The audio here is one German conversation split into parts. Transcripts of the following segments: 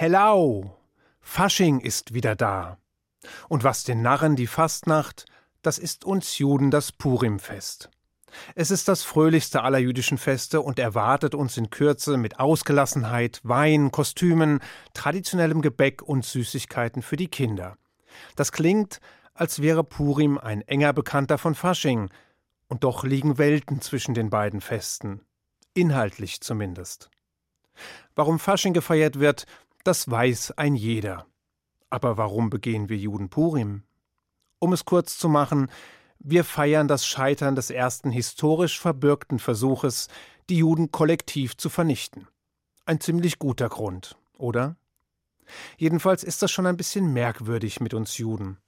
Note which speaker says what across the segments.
Speaker 1: Hello! Fasching ist wieder da. Und was den Narren die Fastnacht, das ist uns Juden das Purimfest. Es ist das fröhlichste aller jüdischen Feste und erwartet uns in Kürze mit Ausgelassenheit, Wein, Kostümen, traditionellem Gebäck und Süßigkeiten für die Kinder. Das klingt, als wäre Purim ein enger Bekannter von Fasching, und doch liegen Welten zwischen den beiden Festen, inhaltlich zumindest. Warum Fasching gefeiert wird, das weiß ein jeder. Aber warum begehen wir Juden Purim? Um es kurz zu machen, wir feiern das Scheitern des ersten historisch verbürgten Versuches, die Juden kollektiv zu vernichten. Ein ziemlich guter Grund, oder? Jedenfalls ist das schon ein bisschen merkwürdig mit uns Juden.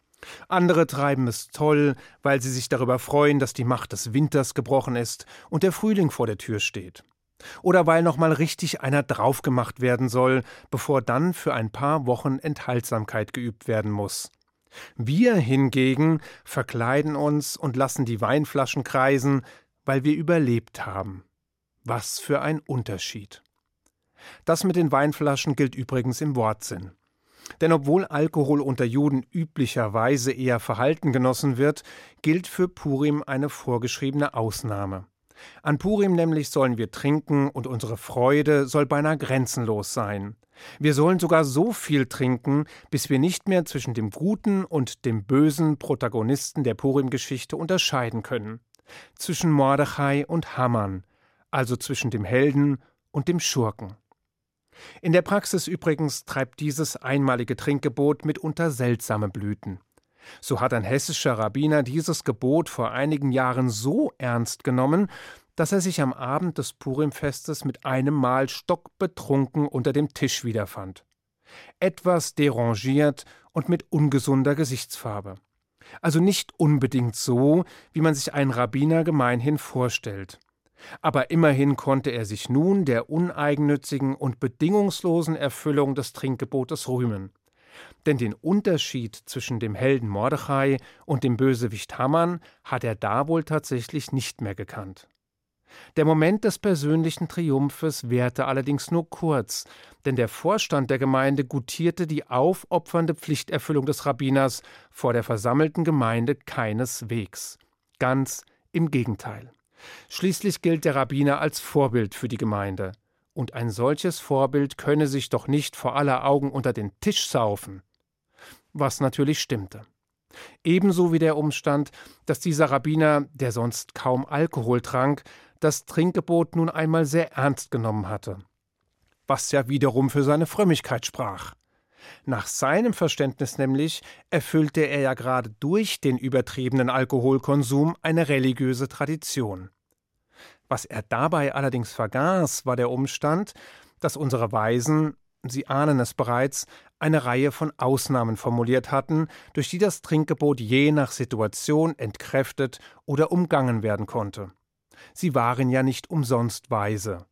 Speaker 1: Andere treiben es toll, weil sie sich darüber freuen, dass die Macht des Winters gebrochen ist und der Frühling vor der Tür steht. Oder weil nochmal richtig einer draufgemacht werden soll, bevor dann für ein paar Wochen Enthaltsamkeit geübt werden muss. Wir hingegen verkleiden uns und lassen die Weinflaschen kreisen, weil wir überlebt haben. Was für ein Unterschied. Das mit den Weinflaschen gilt übrigens im Wortsinn. Denn obwohl Alkohol unter Juden üblicherweise eher verhalten genossen wird, gilt für Purim eine vorgeschriebene Ausnahme. An Purim nämlich sollen wir trinken und unsere Freude soll beinahe grenzenlos sein. Wir sollen sogar so viel trinken, bis wir nicht mehr zwischen dem guten und dem bösen Protagonisten der Purim-Geschichte unterscheiden können. Zwischen Mordechai und Haman, also zwischen dem Helden und dem Schurken. In der Praxis übrigens treibt dieses einmalige Trinkgebot mitunter seltsame Blüten. So hat ein hessischer Rabbiner dieses Gebot vor einigen Jahren so ernst genommen, dass er sich am Abend des Purimfestes mit einem Mal stockbetrunken unter dem Tisch wiederfand. Etwas derangiert und mit ungesunder Gesichtsfarbe. Also nicht unbedingt so, wie man sich einen Rabbiner gemeinhin vorstellt. Aber immerhin konnte er sich nun der uneigennützigen und bedingungslosen Erfüllung des Trinkgebotes rühmen. Denn den Unterschied zwischen dem Helden Mordechai und dem Bösewicht Haman hat er da wohl tatsächlich nicht mehr gekannt. Der Moment des persönlichen Triumphes währte allerdings nur kurz, denn der Vorstand der Gemeinde gutierte die aufopfernde Pflichterfüllung des Rabbiners vor der versammelten Gemeinde keineswegs. Ganz im Gegenteil. Schließlich gilt der Rabbiner als Vorbild für die Gemeinde. Und ein solches Vorbild könne sich doch nicht vor aller Augen unter den Tisch saufen. Was natürlich stimmte. Ebenso wie der Umstand, dass dieser Rabbiner, der sonst kaum Alkohol trank, das Trinkgebot nun einmal sehr ernst genommen hatte. Was ja wiederum für seine Frömmigkeit sprach. Nach seinem Verständnis nämlich erfüllte er ja gerade durch den übertriebenen Alkoholkonsum eine religiöse Tradition. Was er dabei allerdings vergaß, war der Umstand, dass unsere Weisen, Sie ahnen es bereits, eine Reihe von Ausnahmen formuliert hatten, durch die das Trinkgebot je nach Situation entkräftet oder umgangen werden konnte. Sie waren ja nicht umsonst weise,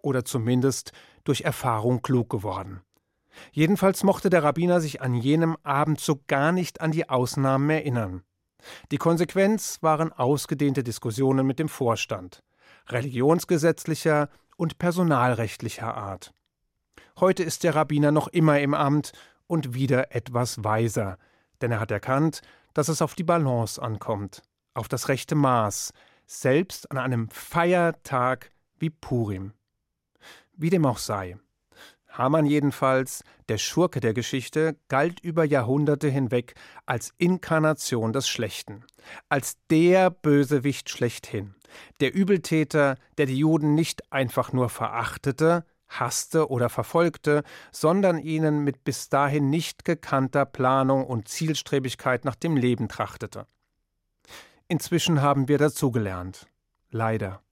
Speaker 1: oder zumindest durch Erfahrung klug geworden. Jedenfalls mochte der Rabbiner sich an jenem Abend so gar nicht an die Ausnahmen erinnern. Die Konsequenz waren ausgedehnte Diskussionen mit dem Vorstand, religionsgesetzlicher und personalrechtlicher Art. Heute ist der Rabbiner noch immer im Amt und wieder etwas weiser, denn er hat erkannt, dass es auf die Balance ankommt, auf das rechte Maß, selbst an einem Feiertag wie Purim. Wie dem auch sei. Hamann jedenfalls, der Schurke der Geschichte, galt über Jahrhunderte hinweg als Inkarnation des Schlechten, als der Bösewicht schlechthin, der Übeltäter, der die Juden nicht einfach nur verachtete, hasste oder verfolgte, sondern ihnen mit bis dahin nicht gekannter Planung und Zielstrebigkeit nach dem Leben trachtete. Inzwischen haben wir dazugelernt. Leider.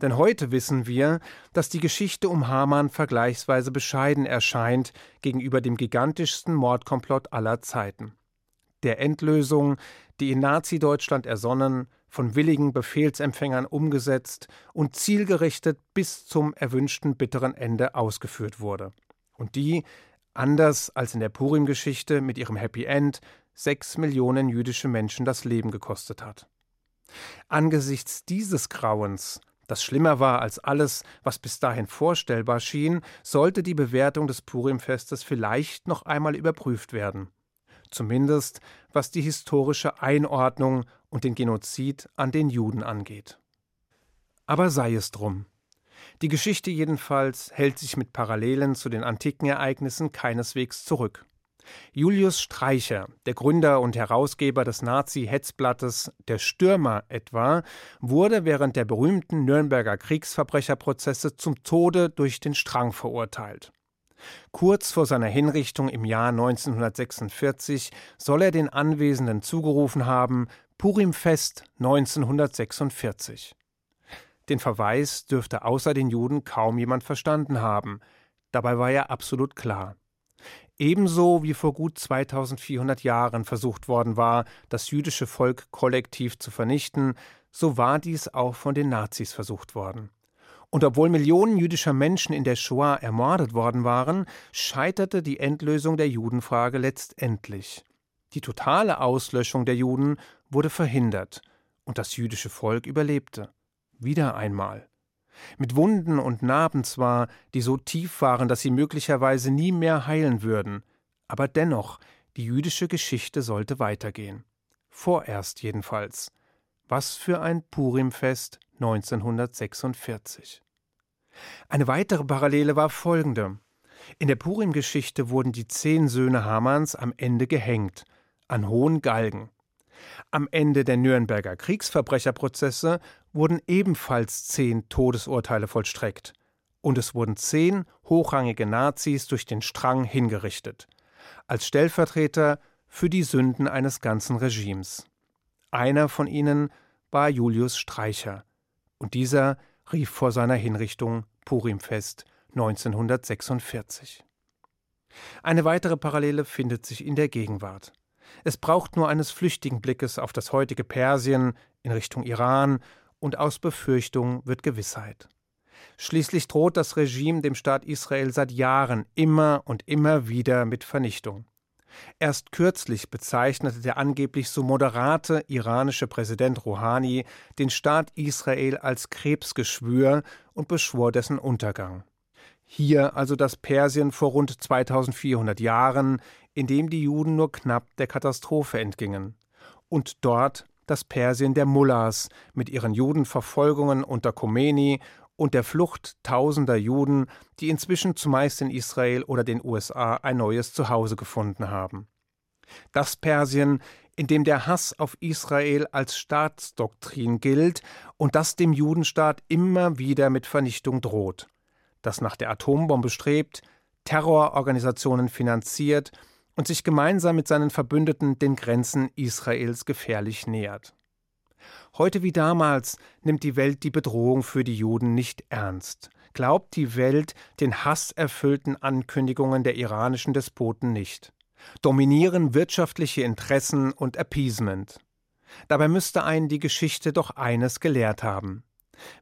Speaker 1: Denn heute wissen wir, dass die Geschichte um Haman vergleichsweise bescheiden erscheint gegenüber dem gigantischsten Mordkomplott aller Zeiten. Der Endlösung, die in Nazi-Deutschland ersonnen, von willigen Befehlsempfängern umgesetzt und zielgerichtet bis zum erwünschten bitteren Ende ausgeführt wurde. Und die, anders als in der Purim-Geschichte mit ihrem Happy End, sechs Millionen jüdische Menschen das Leben gekostet hat. Angesichts dieses Grauens, das schlimmer war als alles, was bis dahin vorstellbar schien, sollte die Bewertung des Purimfestes vielleicht noch einmal überprüft werden. Zumindest was die historische Einordnung und den Genozid an den Juden angeht. Aber sei es drum. Die Geschichte jedenfalls hält sich mit Parallelen zu den antiken Ereignissen keineswegs zurück. Julius Streicher, der Gründer und Herausgeber des Nazi-Hetzblattes Der Stürmer etwa, wurde während der berühmten Nürnberger Kriegsverbrecherprozesse zum Tode durch den Strang verurteilt. Kurz vor seiner Hinrichtung im Jahr 1946 soll er den Anwesenden zugerufen haben Purimfest 1946. Den Verweis dürfte außer den Juden kaum jemand verstanden haben. Dabei war er absolut klar. Ebenso wie vor gut 2400 Jahren versucht worden war, das jüdische Volk kollektiv zu vernichten, so war dies auch von den Nazis versucht worden. Und obwohl Millionen jüdischer Menschen in der Shoah ermordet worden waren, scheiterte die Endlösung der Judenfrage letztendlich. Die totale Auslöschung der Juden wurde verhindert, und das jüdische Volk überlebte. Wieder einmal mit Wunden und Narben zwar, die so tief waren, dass sie möglicherweise nie mehr heilen würden, aber dennoch, die jüdische Geschichte sollte weitergehen. Vorerst jedenfalls. Was für ein Purimfest 1946. Eine weitere Parallele war folgende. In der Purim-Geschichte wurden die zehn Söhne Hamanns am Ende gehängt, an hohen Galgen. Am Ende der Nürnberger Kriegsverbrecherprozesse wurden ebenfalls zehn Todesurteile vollstreckt. Und es wurden zehn hochrangige Nazis durch den Strang hingerichtet. Als Stellvertreter für die Sünden eines ganzen Regimes. Einer von ihnen war Julius Streicher. Und dieser rief vor seiner Hinrichtung Purimfest 1946. Eine weitere Parallele findet sich in der Gegenwart. Es braucht nur eines flüchtigen Blickes auf das heutige Persien in Richtung Iran, und aus Befürchtung wird Gewissheit. Schließlich droht das Regime dem Staat Israel seit Jahren immer und immer wieder mit Vernichtung. Erst kürzlich bezeichnete der angeblich so moderate iranische Präsident Rouhani den Staat Israel als Krebsgeschwür und beschwor dessen Untergang. Hier also das Persien vor rund 2400 Jahren, in dem die Juden nur knapp der Katastrophe entgingen. Und dort das Persien der Mullahs mit ihren Judenverfolgungen unter Khomeini und der Flucht tausender Juden, die inzwischen zumeist in Israel oder den USA ein neues Zuhause gefunden haben. Das Persien, in dem der Hass auf Israel als Staatsdoktrin gilt und das dem Judenstaat immer wieder mit Vernichtung droht, das nach der Atombombe strebt, Terrororganisationen finanziert und sich gemeinsam mit seinen Verbündeten den Grenzen Israels gefährlich nähert. Heute wie damals nimmt die Welt die Bedrohung für die Juden nicht ernst. Glaubt die Welt den hasserfüllten Ankündigungen der iranischen Despoten nicht. Dominieren wirtschaftliche Interessen und Appeasement. Dabei müsste einen die Geschichte doch eines gelehrt haben.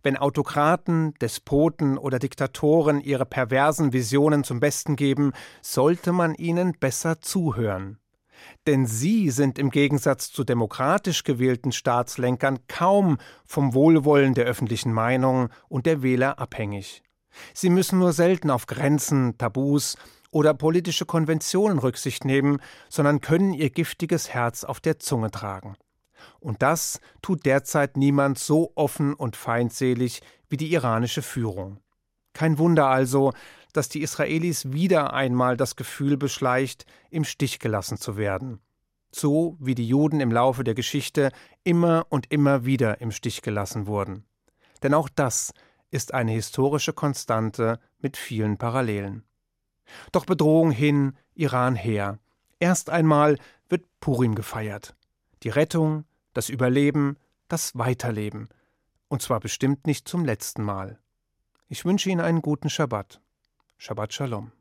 Speaker 1: Wenn Autokraten, Despoten oder Diktatoren ihre perversen Visionen zum Besten geben, sollte man ihnen besser zuhören. Denn sie sind im Gegensatz zu demokratisch gewählten Staatslenkern kaum vom Wohlwollen der öffentlichen Meinung und der Wähler abhängig. Sie müssen nur selten auf Grenzen, Tabus oder politische Konventionen Rücksicht nehmen, sondern können ihr giftiges Herz auf der Zunge tragen. Und das tut derzeit niemand so offen und feindselig wie die iranische Führung. Kein Wunder also, dass die Israelis wieder einmal das Gefühl beschleicht, im Stich gelassen zu werden. So wie die Juden im Laufe der Geschichte immer und immer wieder im Stich gelassen wurden. Denn auch das ist eine historische Konstante mit vielen Parallelen. Doch Bedrohung hin, Iran her. Erst einmal wird Purim gefeiert. Die Rettung, das Überleben, das Weiterleben. Und zwar bestimmt nicht zum letzten Mal. Ich wünsche Ihnen einen guten Schabbat. Shabbat Shalom.